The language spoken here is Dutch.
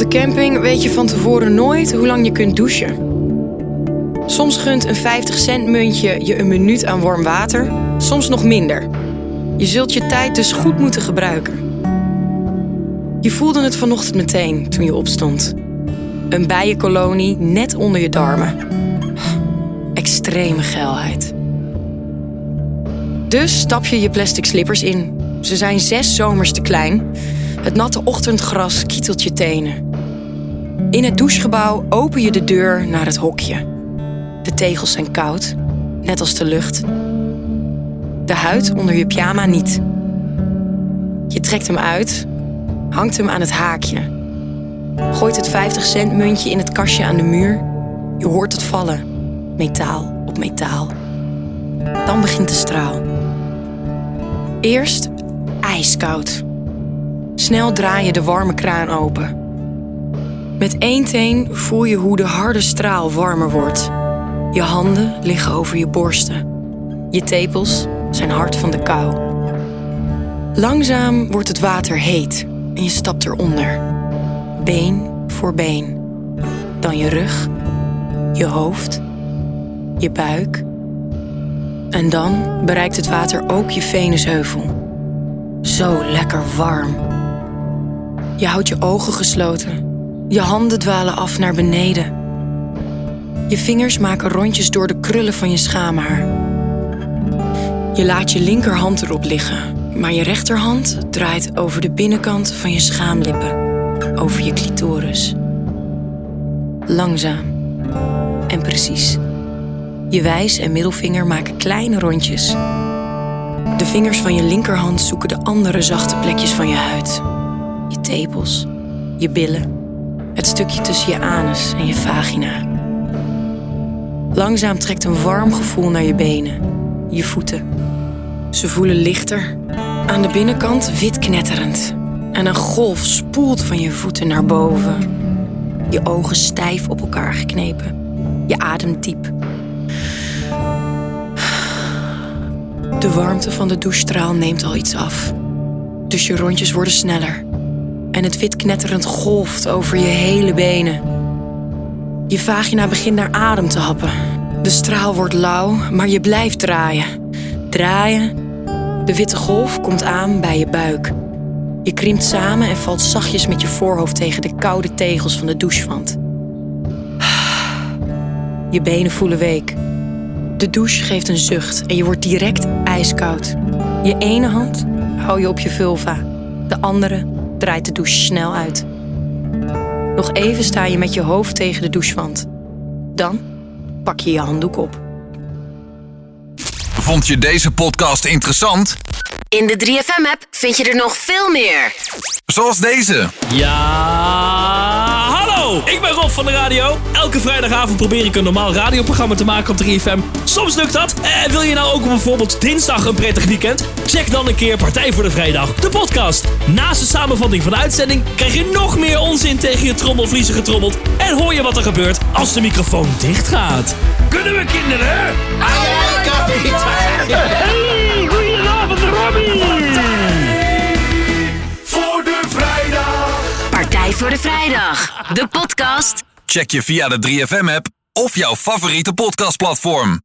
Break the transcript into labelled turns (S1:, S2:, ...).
S1: de camping weet je van tevoren nooit hoe lang je kunt douchen. Soms gunt een 50 cent muntje je een minuut aan warm water, soms nog minder. Je zult je tijd dus goed moeten gebruiken. Je voelde het vanochtend meteen toen je opstond. Een bijenkolonie net onder je darmen. Extreme geilheid. Dus stap je je plastic slippers in. Ze zijn zes zomers te klein. Het natte ochtendgras kietelt je tenen. In het douchegebouw open je de deur naar het hokje. De tegels zijn koud, net als de lucht. De huid onder je pyjama niet. Je trekt hem uit, hangt hem aan het haakje. Gooit het 50 cent muntje in het kastje aan de muur. Je hoort het vallen, metaal op metaal. Dan begint de straal. Eerst ijskoud. Snel draai je de warme kraan open. Met één teen voel je hoe de harde straal warmer wordt. Je handen liggen over je borsten. Je tepels zijn hard van de kou. Langzaam wordt het water heet en je stapt eronder. Been voor been. Dan je rug, je hoofd, je buik. En dan bereikt het water ook je venusheuvel. Zo lekker warm. Je houdt je ogen gesloten. Je handen dwalen af naar beneden. Je vingers maken rondjes door de krullen van je schaamhaar. Je laat je linkerhand erop liggen, maar je rechterhand draait over de binnenkant van je schaamlippen, over je clitoris. Langzaam en precies. Je wijs en middelvinger maken kleine rondjes. De vingers van je linkerhand zoeken de andere zachte plekjes van je huid. Je tepels, je billen, het stukje tussen je anus en je vagina. Langzaam trekt een warm gevoel naar je benen, je voeten. Ze voelen lichter, aan de binnenkant wit knetterend. En een golf spoelt van je voeten naar boven. Je ogen stijf op elkaar geknepen. Je ademt diep. De warmte van de douchestraal neemt al iets af. Dus je rondjes worden sneller. En het wit knetterend golft over je hele benen. Je vagina begint naar adem te happen. De straal wordt lauw, maar je blijft draaien. Draaien. De witte golf komt aan bij je buik. Je krimpt samen en valt zachtjes met je voorhoofd tegen de koude tegels van de douchewand. Je benen voelen week. De douche geeft een zucht en je wordt direct ijskoud. Je ene hand hou je op je vulva. De andere draait de douche snel uit. Nog even sta je met je hoofd tegen de douchewand. Dan pak je je handdoek op.
S2: Vond je deze podcast interessant?
S3: In de 3FM-app vind je er nog veel meer.
S2: Zoals deze.
S4: Ja, hallo! Ik ben Rob van de radio. Elke vrijdagavond probeer ik een normaal radioprogramma te maken op 3FM. Soms lukt dat. En wil je nou ook bijvoorbeeld dinsdag een prettig weekend? Check dan een keer Partij voor de Vrijdag, de podcast. Naast de samenvatting van de uitzending krijg je nog meer onzin tegen je trommelvliezen getrommeld. En hoor je wat er gebeurt als de microfoon dicht gaat. Kunnen we kinderen?
S5: Hey, goedenavond Robbie!
S2: Voor de vrijdag.
S3: Partij voor de Vrijdag, de podcast.
S2: Check je via de 3FM-app of jouw favoriete podcastplatform.